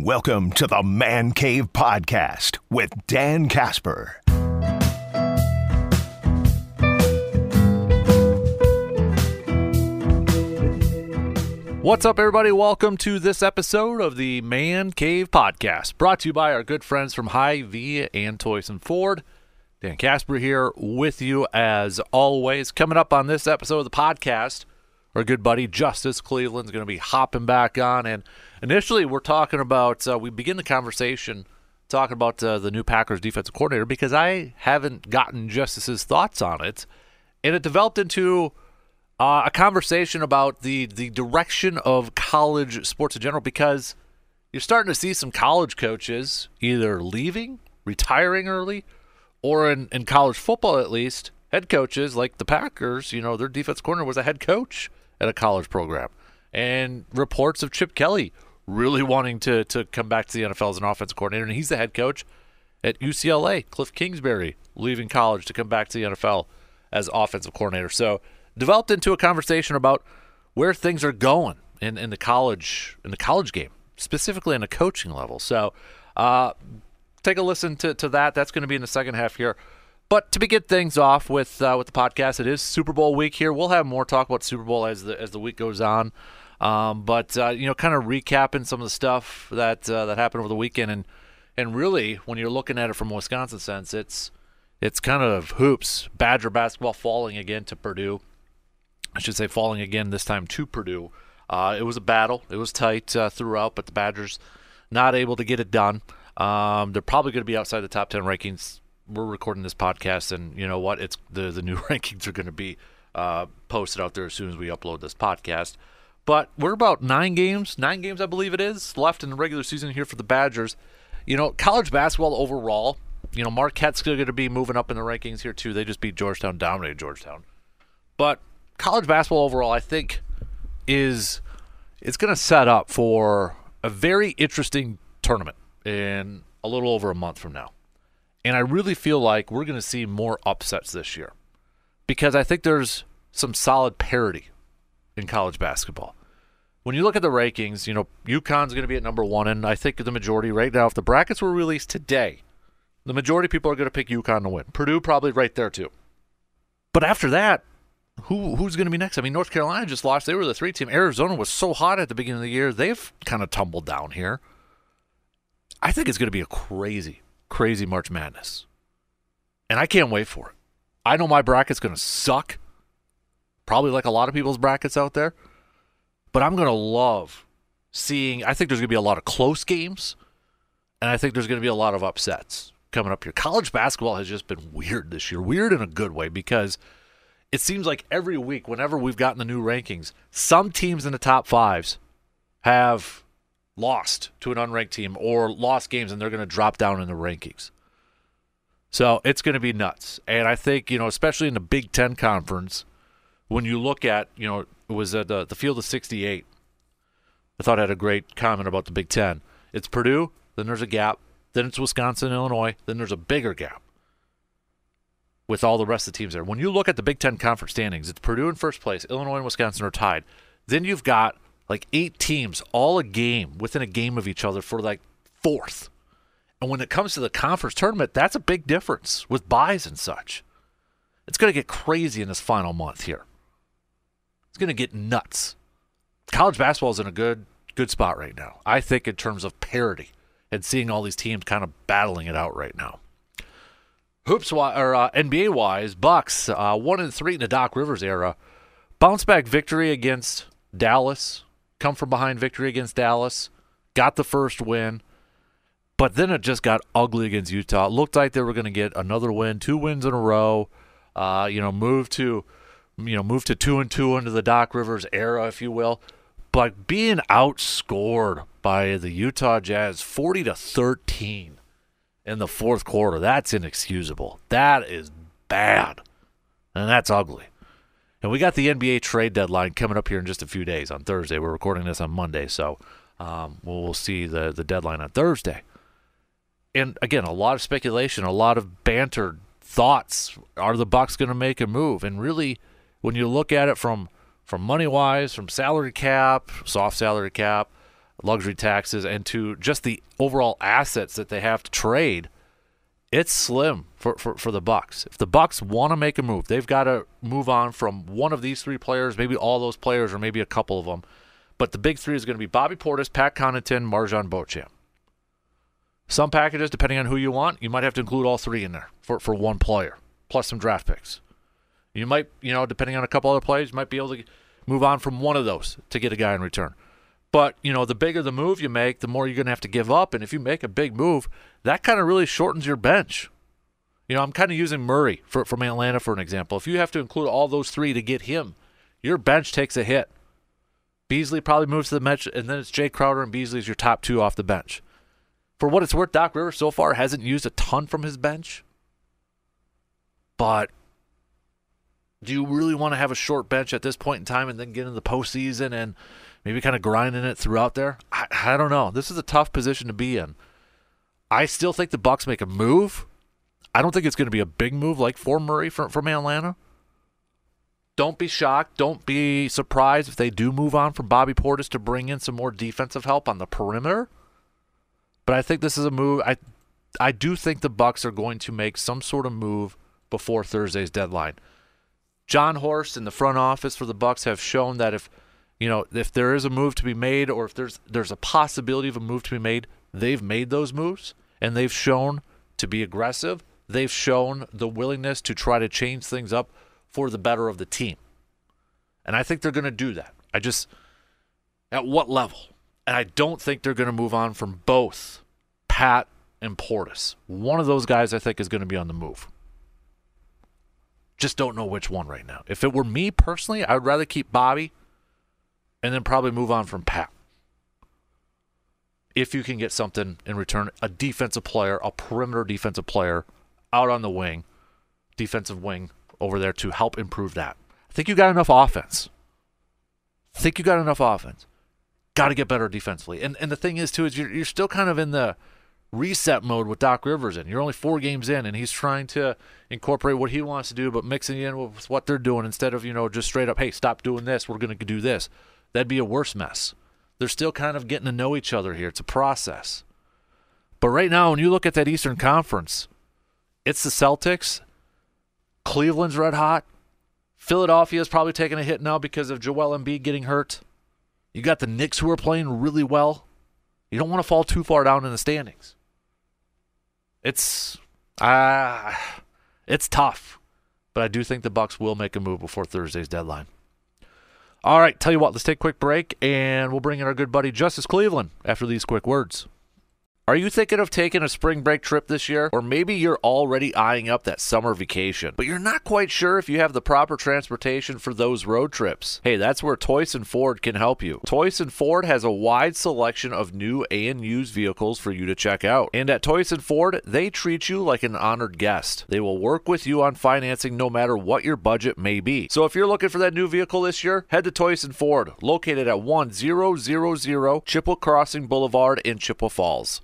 Welcome to the Man Cave Podcast with Dan Casper. What's up, everybody? Welcome to this episode of the Man Cave Podcast, brought to you by our good friends from Hy-Vee and Toyson Ford. Dan Casper here with you as always. Coming up on this episode of the podcast, our good buddy Justus Cleveland is going to be hopping back on. And initially, we're talking about, uh, we begin the conversation talking about uh, the new Packers defensive coordinator because I haven't gotten Justus's thoughts on it. And it developed into uh, a conversation about the the direction of college sports in general because you're starting to see some college coaches either leaving, retiring early, or in, in college football at least, head coaches like the Packers, you know, their defense corner was a head coach at a college program. And reports of Chip Kelly really wanting to to come back to the NFL as an offensive coordinator, and he's the head coach at UCLA. Cliff Kingsbury leaving college to come back to the NFL as offensive coordinator. So developed into a conversation about where things are going in, in the college in the college game, specifically in the coaching level. So uh, take a listen to, to that. That's going to be in the second half here. But to begin things off with uh, with the podcast, it is Super Bowl week here. We'll have more talk about Super Bowl as the as the week goes on. Um, but uh, you know, kind of recapping some of the stuff that uh, that happened over the weekend, and and really, when you're looking at it from a Wisconsin sense, it's it's kind of hoops. Badger basketball falling again to Purdue. I should say falling again this time to Purdue. Uh, it was a battle. It was tight uh, throughout, but the Badgers not able to get it done. Um, they're probably going to be outside the top ten rankings. We're recording this podcast, and you know what? It's the the new rankings are going to be uh, posted out there as soon as we upload this podcast. But we're about nine games, nine games I believe it is left in the regular season here for the Badgers. You know, college basketball overall. You know, Marquette's going to be moving up in the rankings here too. They just beat Georgetown, dominated Georgetown. But college basketball overall, I think, is it's going to set up for a very interesting tournament in a little over a month from now. And I really feel like we're going to see more upsets this year because I think there's some solid parity in college basketball. When you look at the rankings, you know, UConn's going to be at number one, and I think the majority right now, if the brackets were released today, the majority of people are going to pick UConn to win. Purdue probably right there too. But after that, who who's going to be next? I mean, North Carolina just lost. They were the three team. Arizona was so hot at the beginning of the year. They've kind of tumbled down here. I think it's going to be a crazy, crazy March Madness. And I can't wait for it. I know my bracket's going to suck. Probably like a lot of people's brackets out there. But I'm going to love seeing. I think there's going to be a lot of close games. And I think there's going to be a lot of upsets coming up here. College basketball has just been weird this year. Weird in a good way because it seems like every week, whenever we've gotten the new rankings, some teams in the top fives have lost to an unranked team or lost games and they're going to drop down in the rankings. So it's going to be nuts. And I think, you know, especially in the Big Ten conference, when you look at, you know, it was at the, the field of 68. I thought I had a great comment about the Big Ten. It's Purdue, then there's a gap, then it's Wisconsin, Illinois, then there's a bigger gap with all the rest of the teams there. When you look at the Big Ten conference standings, it's Purdue in first place, Illinois and Wisconsin are tied. Then you've got like eight teams, all a game within a game of each other for like fourth. And when it comes to the conference tournament, that's a big difference with buys and such. It's going to get crazy in this final month here. It's going to get nuts. College basketball is in a good good spot right now. I think in terms of parity and seeing all these teams kind of battling it out right now hoops or uh, NBA wise, Bucks uh, one and three in the Doc Rivers era, bounce back victory against Dallas, come from behind victory against Dallas, got the first win, but then it just got ugly against Utah. It looked like they were going to get another win, two wins in a row. Uh, you know, move to you know move to two and two under the Doc Rivers era, if you will. But being outscored by the Utah Jazz, forty to thirteen in the fourth quarter. That's inexcusable. That is bad. And that's ugly. And we got the NBA trade deadline coming up here in just a few days on Thursday. We're recording this on Monday, so um, we'll, we'll see the, the deadline on Thursday. And again, a lot of speculation, a lot of banter, thoughts. Are the Bucks going to make a move? And really, when you look at it from from money wise, from salary cap, soft salary cap, luxury taxes and to just the overall assets that they have to trade, it's slim for, for, for the Bucks. If the Bucks want to make a move, they've got to move on from one of these three players, maybe all those players, or maybe a couple of them. But the big three is going to be Bobby Portis, Pat Connaughton, MarJon Beauchamp. Some packages, depending on who you want, you might have to include all three in there for, for one player, plus some draft picks. You might, you know, depending on a couple other plays, you might be able to move on from one of those to get a guy in return. But, you know, the bigger the move you make, the more you're going to have to give up. And if you make a big move, that kind of really shortens your bench. You know, I'm kind of using Murray for, from Atlanta for an example. If you have to include all those three to get him, your bench takes a hit. Beasley probably moves to the bench, and then it's Jae Crowder and Beasley is your top two off the bench. For what it's worth, Doc Rivers so far hasn't used a ton from his bench. But do you really want to have a short bench at this point in time and then get into the postseason and maybe kind of grinding it throughout there? I, I don't know. This is a tough position to be in. I still think the Bucks make a move. I don't think it's going to be a big move like for Murray from, from Atlanta. Don't be shocked. Don't be surprised if they do move on from Bobby Portis to bring in some more defensive help on the perimeter. But I think this is a move. I I do think the Bucks are going to make some sort of move before Thursday's deadline. Jon Horst and the front office for the Bucks have shown that if you know if there is a move to be made or if there's there's a possibility of a move to be made, they've made those moves and they've shown to be aggressive. They've shown the willingness to try to change things up for the better of the team. And I think they're going to do that. I just at what level? And I don't think they're going to move on from both Pat and Portis. One of those guys I think is going to be on the move. Just don't know which one right now. If it were me personally, I would rather keep Bobby and then probably move on from Pat. If you can get something in return, a defensive player, a perimeter defensive player out on the wing, defensive wing over there to help improve that. I think you got enough offense. I think you got enough offense got to get better defensively. And and the thing is too is you're you're still kind of in the reset mode with Doc Rivers in. You're only four games in, and he's trying to incorporate what he wants to do, but mixing in with what they're doing instead of you know just straight up, hey, stop doing this. We're going to do this. That'd be a worse mess. They're still kind of getting to know each other here. It's a process. But right now, when you look at that Eastern Conference, it's the Celtics. Cleveland's red hot. Philadelphia's probably taking a hit now because of Joel Embiid getting hurt. You got the Knicks who are playing really well. You don't want to fall too far down in the standings. It's uh it's tough. But I do think the Bucks will make a move before Thursday's deadline. All right, tell you what, let's take a quick break and we'll bring in our good buddy Justus Cleveland after these quick words. Are you thinking of taking a spring break trip this year? Or maybe you're already eyeing up that summer vacation, but you're not quite sure if you have the proper transportation for those road trips. Hey, that's where Toyson Ford can help you. Toyson Ford has a wide selection of new and used vehicles for you to check out. And at Toyson Ford, they treat you like an honored guest. They will work with you on financing no matter what your budget may be. So if you're looking for that new vehicle this year, head to Toyson Ford, located at 1000 Chippewa Crossing Boulevard in Chippewa Falls.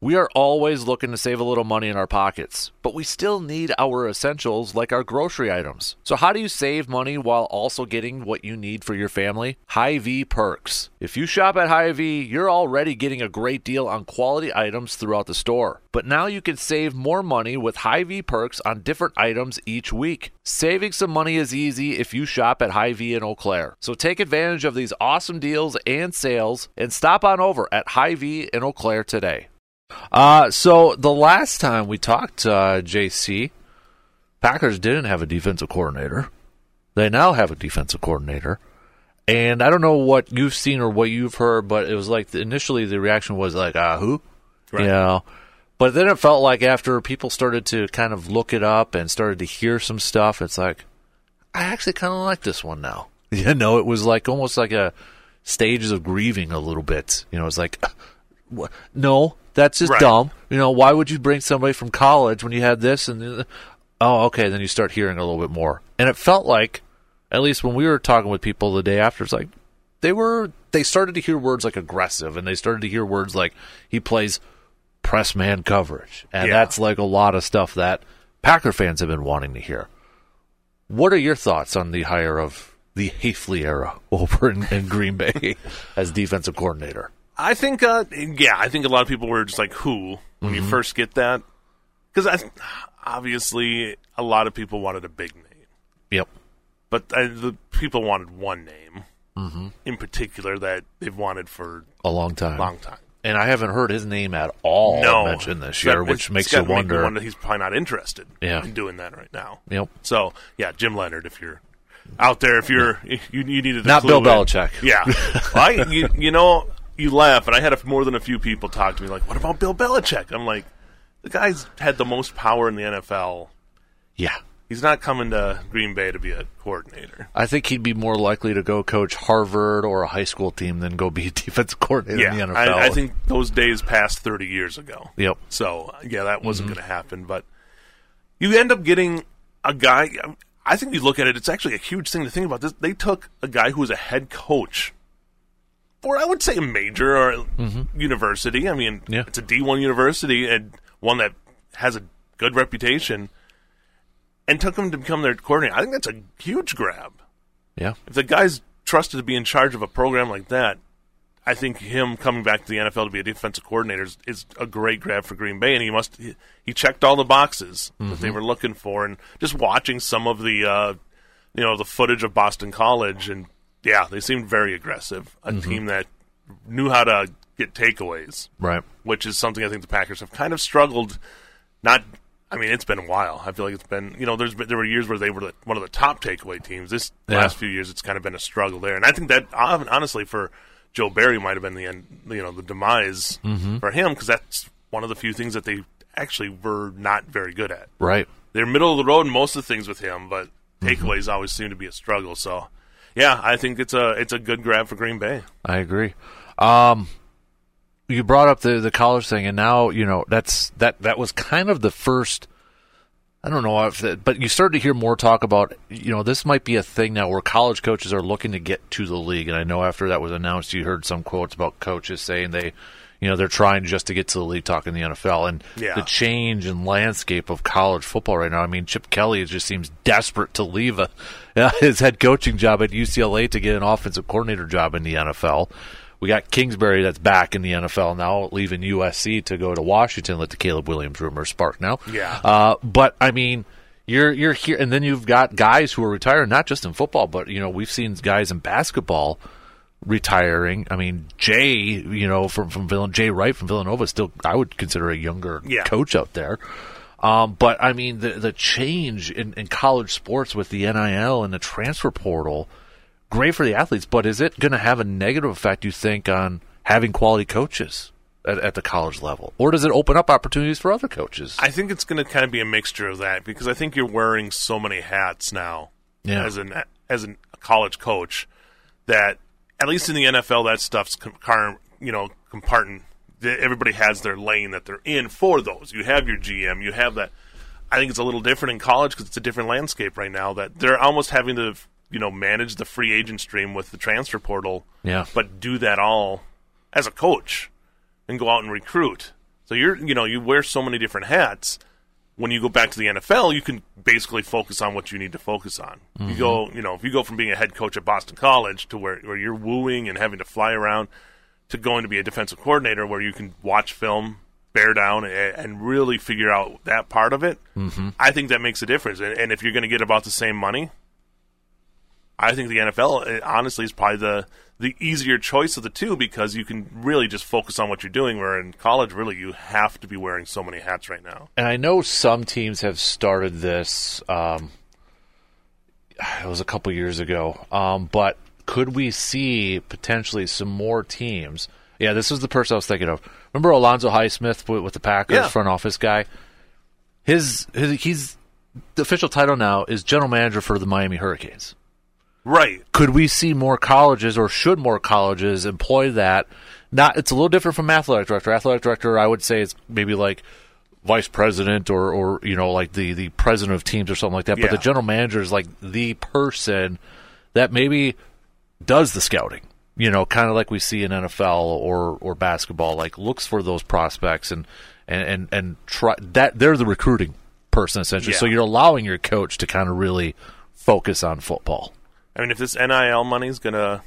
We are always looking to save a little money in our pockets, but we still need our essentials like our grocery items. So, how do you save money while also getting what you need for your family? Hy-Vee Perks. If you shop at Hy-Vee, you're already getting a great deal on quality items throughout the store. But now you can save more money with Hy-Vee Perks on different items each week. Saving some money is easy if you shop at Hy-Vee in Eau Claire. So take advantage of these awesome deals and sales and stop on over at Hy-Vee in Eau Claire today. Uh, so the last time we talked, uh, JC, Packers didn't have a defensive coordinator. They now have a defensive coordinator. And I don't know what you've seen or what you've heard, but it was like the, initially the reaction was like, ah, who? Right. You know? But then it felt like after people started to kind of look it up and started to hear some stuff, it's like, I actually kind of like this one now. You know, it was like almost like a stages of grieving a little bit. You know, it's like, no, that's just Right. dumb. You know, why would you bring somebody from college when you had this and oh, okay, then you start hearing a little bit more. And it felt like at least when we were talking with people the day after it's like they were they started to hear words like aggressive and they started to hear words like he plays press man coverage. And Yeah. that's like a lot of stuff that Packer fans have been wanting to hear. What are your thoughts on the hire of the Hafley era over in, in Green Bay as defensive coordinator? I think, uh, yeah, I think a lot of people were just like, "Who?" when you first get that, because I obviously a lot of people wanted a big name, Yep. but uh, the people wanted one name in particular that they've wanted for A long time. long time. And I haven't heard his name at all no, mentioned this year, which makes you to make me wonder. he's probably not interested Yeah. in doing that right now. Yep. So yeah, Jim Leonhard, if you're out there, if you're you, you needed to Not Bill in. Belichick. Yeah, well, I you, you know you laugh, but I had a, more than a few people talk to me like, "What about Bill Belichick?" I'm like, the guy's had the most power in the NFL. Yeah. He's not coming to Green Bay to be a coordinator. I think he'd be more likely to go coach Harvard or a high school team than go be a defensive coordinator Yeah, in the NFL. I, I think those days passed 30 years ago. Yep. So yeah, that wasn't Mm-hmm. going to happen. But you end up getting a guy. I think you look at it; it's actually a huge thing to think about. This they took a guy who was a head coach, or I would say a major or university. I mean, Mm-hmm. Yeah. it's a D one university and one that has a good reputation, and took him to become their coordinator. I think that's a huge grab. yeah. If the guy's trusted to be in charge of a program like that, I think him coming back to the NFL to be a defensive coordinator is, is a great grab for Green Bay, and he must he, he checked all the boxes that they were looking for, and just watching some of the uh, you know the footage of Boston College, and yeah, they seemed very aggressive, a mm-hmm. team that knew how to get takeaways, Right. which is something I think the Packers have kind of struggled. Not, I mean, it's been a while. I feel like it's been, you know, there's been, there were years where they were the, one of the top takeaway teams. This Yeah. last few years, it's kind of been a struggle there, and I think that honestly for Joe Barry might have been the end, you know, the demise mm-hmm. for him because that's one of the few things that they actually were not very good at. Right. They're middle of the road in most of the things with him, but mm-hmm. takeaways always seem to be a struggle. So, yeah, I think it's a it's a good grab for Green Bay. I agree. Um, you brought up the the college thing, and now you know that's that that was kind of the first. I don't know if, that, but you started to hear more talk about you know this might be a thing now where college coaches are looking to get to the league, and I know after that was announced, you heard some quotes about coaches saying they, you know, they're trying just to get to the league, talk in the NFL, and Yeah. the change in landscape of college football right now. I mean, Chip Kelly just seems desperate to leave a, his head coaching job at UCLA to get an offensive coordinator job in the NFL. We got Kingsbury that's back in the NFL now, leaving USC to go to Washington. Let the Caleb Williams rumor spark now. Yeah. Uh, but I mean, you're you're here, and then you've got guys who are retiring, not just in football, but you know we've seen guys in basketball retiring. I mean, Jay, you know, from from Villan- Jay Wright from Villanova, still I would consider a younger Yeah. coach out there. Um, but I mean, the the change in, in college sports with the NIL and the transfer portal, great for the athletes. But is it going to have a negative effect? You think on having quality coaches at, at the college level, or does it open up opportunities for other coaches? I think it's going to kind of be a mixture of that because I think you're wearing so many hats now Yeah. as an as a college coach that at least in the NFL that stuff's com- car, you know compartment. Everybody has their lane that they're in for those. You have your GM, you have that. I think it's a little different in college because it's a different landscape right now. That they're almost having to you know manage the free agent stream with the transfer portal, Yeah. but do that all as a coach and go out and recruit. So you're, you know, you wear so many different hats. When you go back to the NFL, you can basically focus on what you need to focus on. You go, you know, if you go from being a head coach at Boston College to where, where you're wooing and having to fly around to going to be a defensive coordinator where you can watch film, bear down, and, and really figure out that part of it, mm-hmm. I think that makes a difference. And, and if you're going to get about the same money, I think the NFL uh, honestly is probably the the easier choice of the two because you can really just focus on what you're doing. Where in college, really, you have to be wearing so many hats right now. and I know some teams have started this. Um, it was a couple years ago, um, but could we see potentially some more teams? Yeah, this is the person I was thinking of. Remember Alonzo Highsmith with, with the Packers Yeah. front office guy? His, his he's the official title now is general manager for the Miami Hurricanes. Right. Could we see more colleges, or should more colleges employ that? Not, it's a little different from athletic director. Athletic director, I would say, it's maybe like vice president or, or you know, like the the president of teams or something like that. But the general manager is like the person that maybe does the scouting. You know, kind of like we see in NFL or or basketball, like looks for those prospects and and and, and try that they're the recruiting person essentially. So you're allowing your coach to kind of really focus on football. I mean, if this NIL money is gonna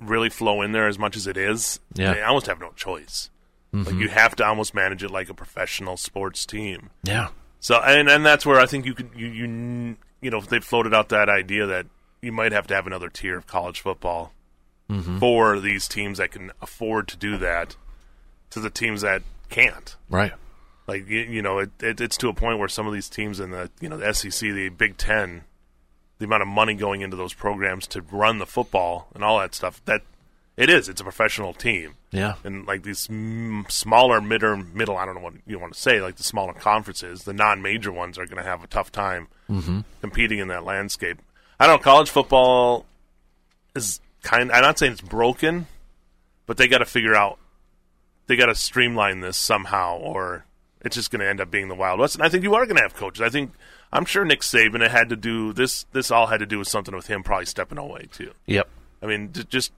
really flow in there as much as it is, Yeah. they almost have no choice. Like mm-hmm. you have to almost manage it like a professional sports team. Yeah. So and and that's where I think you could you you you know they floated out that idea that you might have to have another tier of college football mm-hmm. for these teams that can afford to do that to the teams that can't. Right. Like you, you know, it, it, it's to a point where some of these teams in the you know the SEC, the Big Ten, the amount of money going into those programs to run the football and all that stuff that it is. It's a professional team Yeah. and like these smaller mid or middle, I don't know what you want to say, like the smaller conferences, the non-major ones are going to have a tough time mm-hmm. competing in that landscape. I don't know. College football is kind. I'm not saying it's broken, but they got to figure out. They got to streamline this somehow, or it's just going to end up being the Wild West. And I think you are going to have coaches. I think I'm sure Nick Saban it had to do this. This all had to do with something with him probably stepping away too. Yep. I mean, just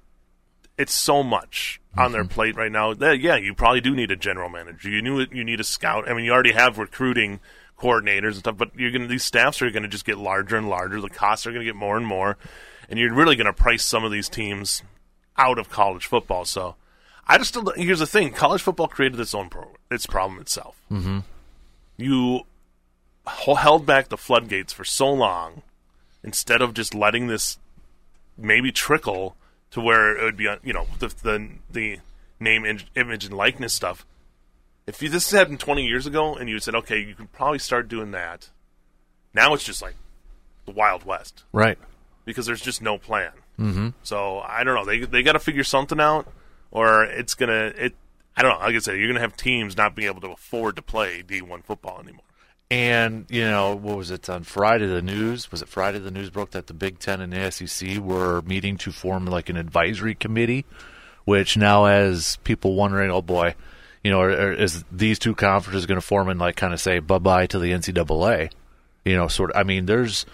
it's so much on their mm-hmm. plate right now. That, yeah, you probably do need a general manager. You knew it. You need a scout. I mean, you already have recruiting coordinators and stuff, but you're going to these staffs are going to just get larger and larger. The costs are going to get more and more, and you're really going to price some of these teams out of college football. So, I just don't- here's the thing: college football created its own pro- its problem itself. Mm-hmm. You held back the floodgates for so long instead of just letting this maybe trickle to where it would be, on- you know, the the, the name, image, and likeness stuff. If you, this happened 20 years ago and you said, okay, you could probably start doing that, now it's just like the Wild West Right. because there's just no plan. Mm-hmm. So I don't know. They they got to figure something out, or it's gonna it. I don't know. Like I said, you're gonna have teams not being able to afford to play D1 football anymore. And you know what was it on Friday? The news was it Friday? The news broke that the Big Ten and the SEC were meeting to form like an advisory committee, which now has people wondering, oh boy, you know, is these two conferences going to form and like kind of say bye bye to the NCAA? You know, sort of. I mean, there's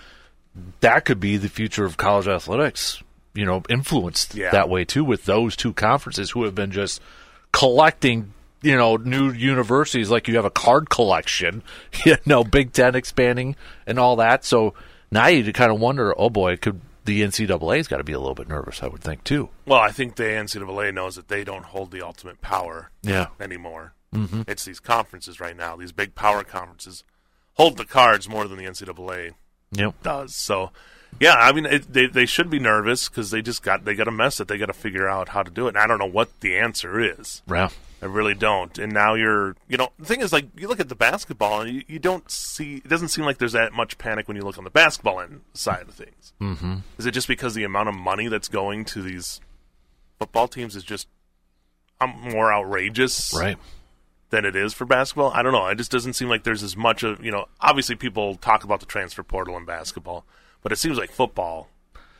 that could be the future of college athletics. You know, influenced Yeah. that way too with those two conferences who have been just collecting you know new universities like you have a card collection you know big ten expanding and all that so now you kind of wonder oh boy could the ncaa's got to be a little bit nervous i would think too Well, I think the NCAA knows that they don't hold the ultimate power yeah anymore. Mm-hmm. It's these conferences right now. These big power conferences hold the cards more than the NCAA yep does. So, yeah, I mean, it, they they should be nervous because they just got they got a mess that they got to figure out how to do it. And I don't know what the answer is. yeah I really don't. And now you're, you know, the thing is, like, you look at the basketball, and you, you don't see. It doesn't seem like there's that much panic when you look on the basketball end side of things. Mm-hmm. Is it just because the amount of money that's going to these football teams is just um, more outrageous? right than it is for basketball. I don't know. It just doesn't seem like there's as much of you know. Obviously, people talk about the transfer portal in basketball, but it seems like football.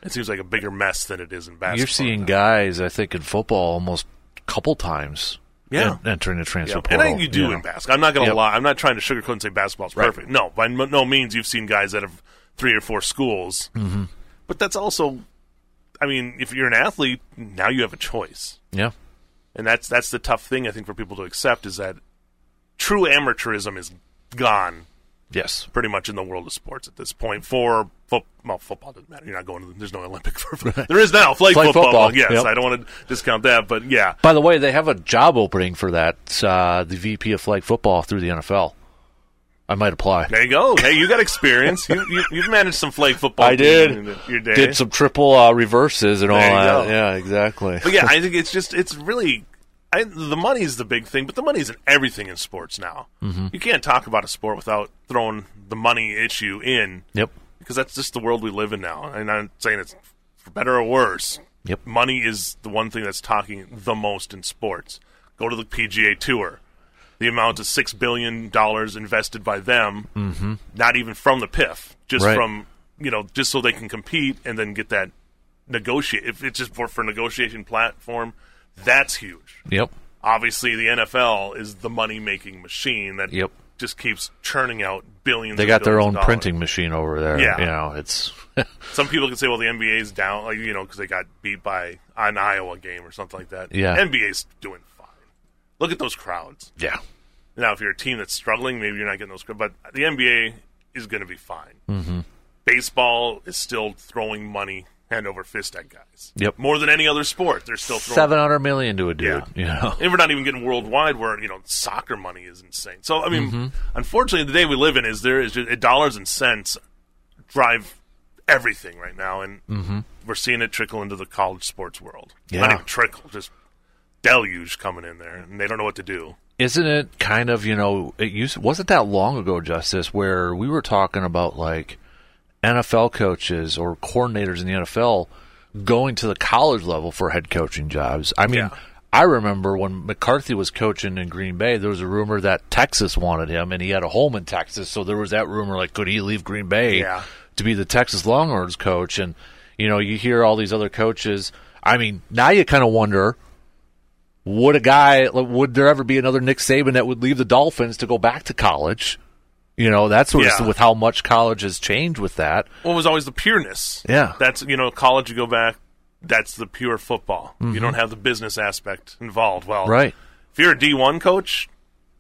It seems like a bigger mess than it is in basketball. you're seeing now. guys i think in football almost a couple times Yeah. en- entering the transfer Yeah, portal and I think you do Yeah. in basketball. I'm not going to Yep. lie. I'm not trying to sugarcoat and say basketball's Right. perfect. No, by no no means you've seen guys that have three or four schools. Mm-hmm. But that's also, I mean, if you're an athlete, now you have a choice. yeah and that's that's the tough thing I think for people to accept is that true amateurism is gone yes pretty much in the world of sports at this point. For fo- well, football doesn't matter. You're not going. To, there's no Olympic for there is now flag, Flag football. football, Yes, yep. I don't want to discount that, but yeah, by the way they have a job opening for that uh, the vp of flag football through the nfl i might apply there you go. Hey, you got experience. you, you you've managed some flag football. I did. your day. did some triple uh, reverses and all There you that. go. Yeah, exactly. But yeah, I think it's just it's really I, the is the big thing, but the money's in everything in sports now. Mm-hmm. You can't talk about a sport without throwing the money issue in. Yep. because that's just the world we live in now. And I'm saying it's for better or worse. Yep. Money is the one thing that's talking the most in sports. Go to the PGA Tour. The amount of six billion dollars invested by them, mm-hmm. not even from the PIF, just Right. from you know, just so they can compete and then get that negotiate. If it's just for for negotiation platform, that's huge Yep. obviously the NFL is the money making machine that Yep. just keeps churning out billions. They got their own printing machine over there. Yeah. You know, it's Some people can say, "Well, the NBA's down," like you know, because they got beat by an Iowa game or something like that. Yeah. NBA's doing fine. Look at those crowds. yeah. Now, if you're a team that's struggling, maybe you're not getting those crowds, but the NBA is going to be fine. Mm-hmm. Baseball is still throwing money hand over fist at guys. Yep. More than any other sport, they're still throwing. Seven hundred million to a dude. Yeah. You know. And we're not even getting worldwide where, you know, soccer money is insane. So, I mean, Mm-hmm. unfortunately, the day we live in is there is just dollars and cents drive everything right now. And we're seeing it trickle into the college sports world. Not Mm-hmm. Yeah. even trickle, just deluge coming in there. And they don't know what to do. Isn't it kind of you know it used wasn't that long ago, Justus, where we were talking about like NFL coaches or coordinators in the NFL going to the college level for head coaching jobs. I mean, Yeah. I remember when McCarthy was coaching in Green Bay, there was a rumor that Texas wanted him, and he had a home in Texas, so there was that rumor like, could he leave Green Bay Yeah. to be the Texas Longhorns coach? And you know, you hear all these other coaches. I mean, now you kind of wonder would a guy would there ever be another Nick Saban that would leave the Dolphins to go back to college? You know, that's what Yeah. with how much college has changed with that. What was always the pureness? Yeah. That's, you know, college, you go back, that's the pure football. You don't have the business aspect involved. Well, Mm-hmm. Right. if you're a D1 coach,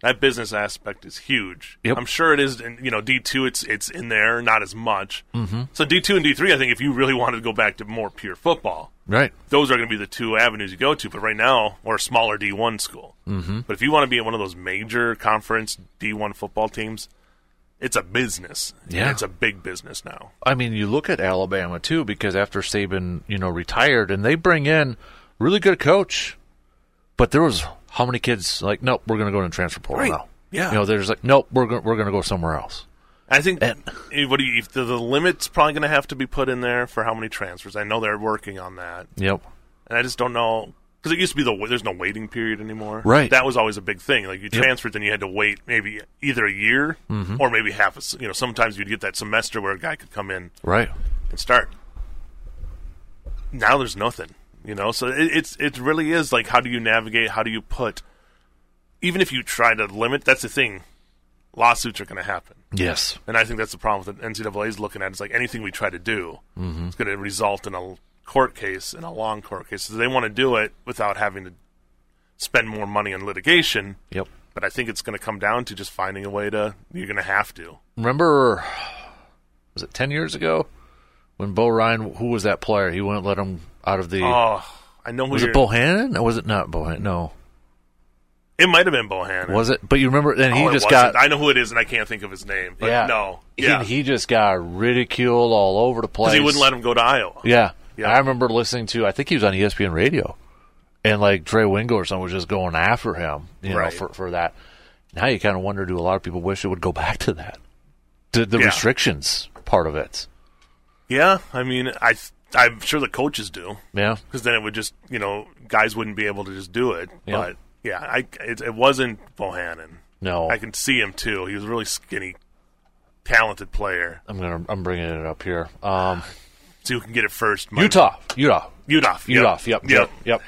that business aspect is huge. Yep. I'm sure it is. In, you know, D2, it's it's in there, not as much. Mm-hmm. So D2 and D3, I think, if you really wanted to go back to more pure football, Right. those are going to be the two avenues you go to. But right now, or a smaller D1 school. Mm-hmm. But if you want to be at one of those major conference D1 football teams, it's a business. Yeah. it's a big business now. I mean, you look at Alabama too, because after Saban, you know, retired, and they bring in really good coach, but there was how many kids like, nope, we're going to go in the transfer portal Right. now. Yeah. You know, there's like, nope, we're going we're going to go somewhere else. I think And- eh, what do you, if the, the limit's probably going to have to be put in there for how many transfers. I know they're working on that, Yep. and I just don't know because it used to be the there's no waiting period anymore. Right. That was always a big thing. Like you Yep. transferred, then you had to wait maybe either a year Mm-hmm. or maybe half a. You know, sometimes you'd get that semester where a guy could come in Right. and start. Now there's nothing. You know, so it, it's it really is like how do you navigate? How do you put? Even if you try to limit, that's the thing. Lawsuits are going to happen. Yes. And I think that's the problem with the NCAA is looking at. It's like anything we try to do Mm-hmm. is going to result in a court case, in a long court case. So they want to do it without having to spend more money on litigation. Yep. But I think it's going to come down to just finding a way to. You're going to have to. Remember, was it ten years ago when Bo Ryan? Who was that player? He wouldn't let him out of the. Oh, I know who was it Bohannon or was it not Bohannon? No, It might have been Bohannon. was it? But you remember? And he Oh, just got. I know who it is, and I can't think of his name. But yeah. no, He- yeah, He, just got ridiculed all over the place. because he wouldn't let him go to Iowa. Yeah. Yeah. I remember listening to. I think he was on ESPN Radio, and like Trey Wingo or someone was just going after him. You Right. know, for for that. Now you kind of wonder: Do a lot of people wish it would go back to that? To the Yeah. restrictions part of it. Yeah, I mean, I I'm sure the coaches do. Yeah. because then it would just you know guys wouldn't be able to just do it. Yeah. But yeah, I it, it wasn't Bohannon. No. I can see him too. He was a really skinny, talented player. I'm gonna. I'm bringing it up here. Um, See who can get it first. Uthoff. Uthoff. Uthoff, Uthoff. Yep. yep. Yep. Yep.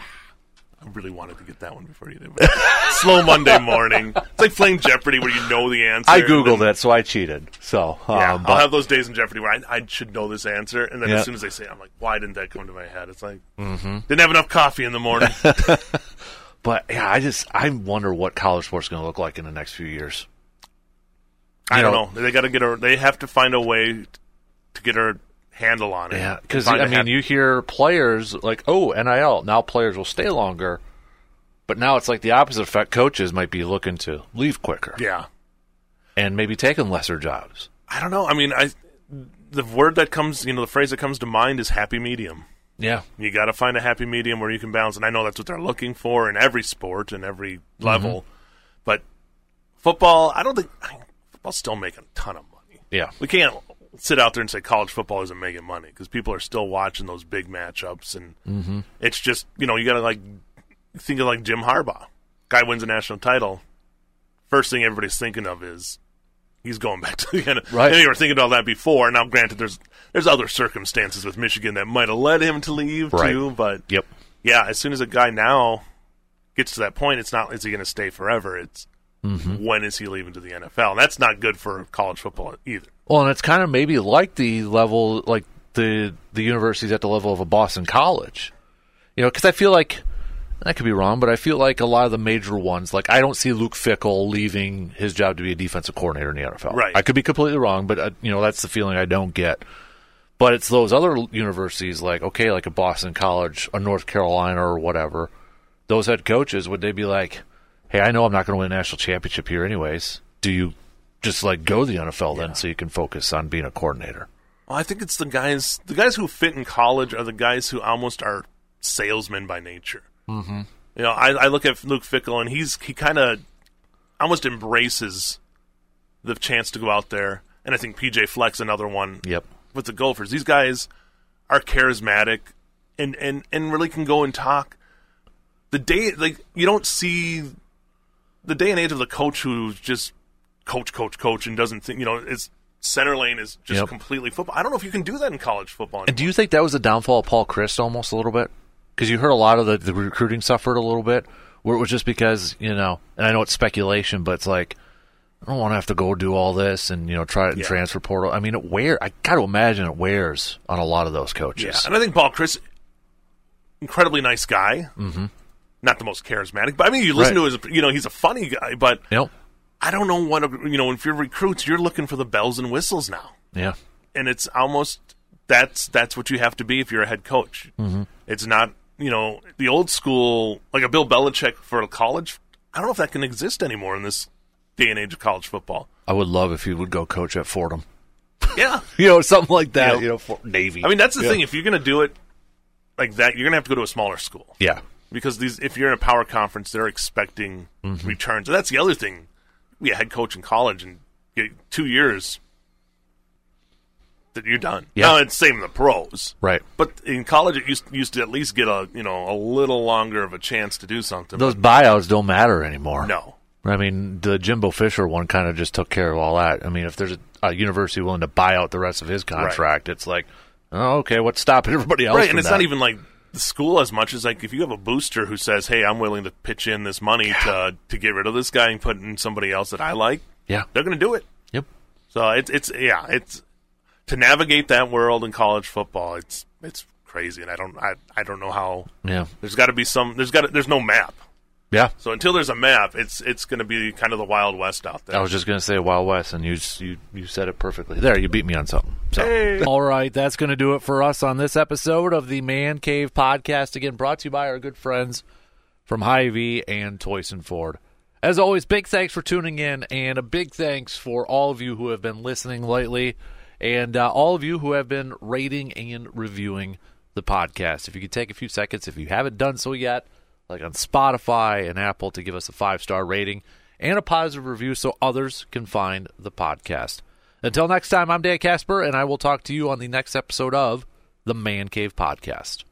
I really wanted to get that one before you did. Slow Monday morning. It's like playing Jeopardy where you know the answer. I googled then- it, so I cheated. So Yeah, um, I'll have those days in Jeopardy where I, I should know this answer, and then Yeah. as soon as they say, it, I'm like, why didn't that come to my head? It's like Mm-hmm. didn't have enough coffee in the morning. But yeah, I just I wonder what college sports is going to look like in the next few years. I don't know- know. They got to get a. They have to find a way to get a handle on it. Yeah, because I mean, hap- you hear players like, "Oh, NIL." Now players will stay longer, but now it's like the opposite effect. Coaches might be looking to leave quicker Yeah, and maybe taking lesser jobs. I don't know. I mean, I the word that comes, you know, the phrase that comes to mind is happy medium. Yeah, You got to find a happy medium where you can balance, and I know that's what they're looking for in every sport and every level. Mm-hmm. But football, I don't think I, football's still making a ton of money. yeah, We can't sit out there and say college football isn't making money because people are still watching those big matchups, and Mm-hmm. it's just you know you got to like think of like Jim Harbaugh, guy wins a national title. First thing everybody's thinking of is he's going back to the end. Right. And you were thinking about that before. Now, granted, there's there's other circumstances with Michigan that might have led him to leave Right. too, but yep, yeah, as soon as a guy now gets to that point, it's not is he going to stay forever? It's Mm-hmm. when is he leaving to the NFL? And that's not good for college football either. Well, and it's kind of maybe like the level, like the the universities at the level of a Boston college. You know, because I feel like I could be wrong, but I feel like a lot of the major ones, like I don't see Luke Fickell leaving his job to be a defensive coordinator in the NFL. Right. I could be completely wrong, but uh, you know that's the feeling I don't get. But it's those other universities, like okay, like a Boston College, a North Carolina, or whatever. Those head coaches would they be like, "Hey, I know I'm not going to win a national championship here, anyways. Do you just like go to the NFL then, so you can focus on being a coordinator?" Well, I think it's the guys. The guys who fit in college are the guys who almost are salesmen by nature. Mm-hmm. You know, I, I look at Luke Fickell and he's he kind of almost embraces the chance to go out there. And I think PJ Fleck another one Yep. with the Gophers. These guys are charismatic and, and, and really can go and talk. The day like you don't see the day and age of the coach who's just coach, coach, coach and doesn't think you know, it's center lane is just Yep. completely football. I don't know if you can do that in college football. And do you think that was the downfall of Paul Chryst almost a little bit? Because you heard a lot of the, the recruiting suffered a little bit, where it was just because you know, and I know it's speculation, but it's like I don't want to have to go do all this and you know try it in Yeah. transfer portal. I mean, it wear. I got to imagine it wears on a lot of those Yeah, coaches. and I think Paul Chryst, incredibly nice guy. Mm-hmm. Not the most charismatic, but I mean, you listen Right. to his, you know, he's a funny guy. But know? I don't know what you know. If you're recruits, you're looking for the bells and whistles now, Yeah. and it's almost that's that's what you have to be if you're a head coach. Mm-hmm. It's not you know the old school like a Bill Belichick for a college. I don't know if that can exist anymore in this day and age of college football. I would love if he would go coach at Fordham. Yeah, You know, something like that. Yeah. You know, for Navy. I mean that's the Yeah. thing. If you're going to do it like that, you're going to have to go to a smaller school. Yeah. because these if you're in a power conference, they're expecting Mm-hmm. returns. And that's the other thing. Be a head coach in college and get two years that you're done. Yeah. Now it's same in the pros, Right. but in college it used used to at least get a you know a little longer of a chance to do something. Those buyouts don't matter anymore. no, I mean, the Jimbo Fisher one kind of just took care of all that. I mean, if there's a, a university willing to buy out the rest of his contract, it's like, oh, okay, what's stopping everybody else? right, and it's that? not even like the school as much as like if you have a booster who says, "Hey, I'm willing to pitch in this money to to get rid of this guy and put in somebody else that I like," Yeah. they're going to do it. Yep. So it's it's yeah, it's to navigate that world in college football. It's it's crazy, and I don't I, I don't know how. Yeah. There's got to be some. There's got there's no map. Yeah. So until there's a map, it's it's going to be kind of the wild west out there. I was just going to say Wild West, and you, you you said it perfectly. There, you beat me on something. So. Hey. All right, that's going to do it for us on this episode of the Man Cave Podcast. Again, brought to you by our good friends from Hy-Vee and Toyson Ford. As always, big thanks for tuning in, and a big thanks for all of you who have been listening lately, and uh, all of you who have been rating and reviewing the podcast. If you could take a few seconds, if you haven't done so yet, like on Spotify and Apple, to give us a five star rating and a positive review so others can find the podcast. Until next time, I'm Dan Casper, and I will talk to you on the next episode of the Man Cave Podcast.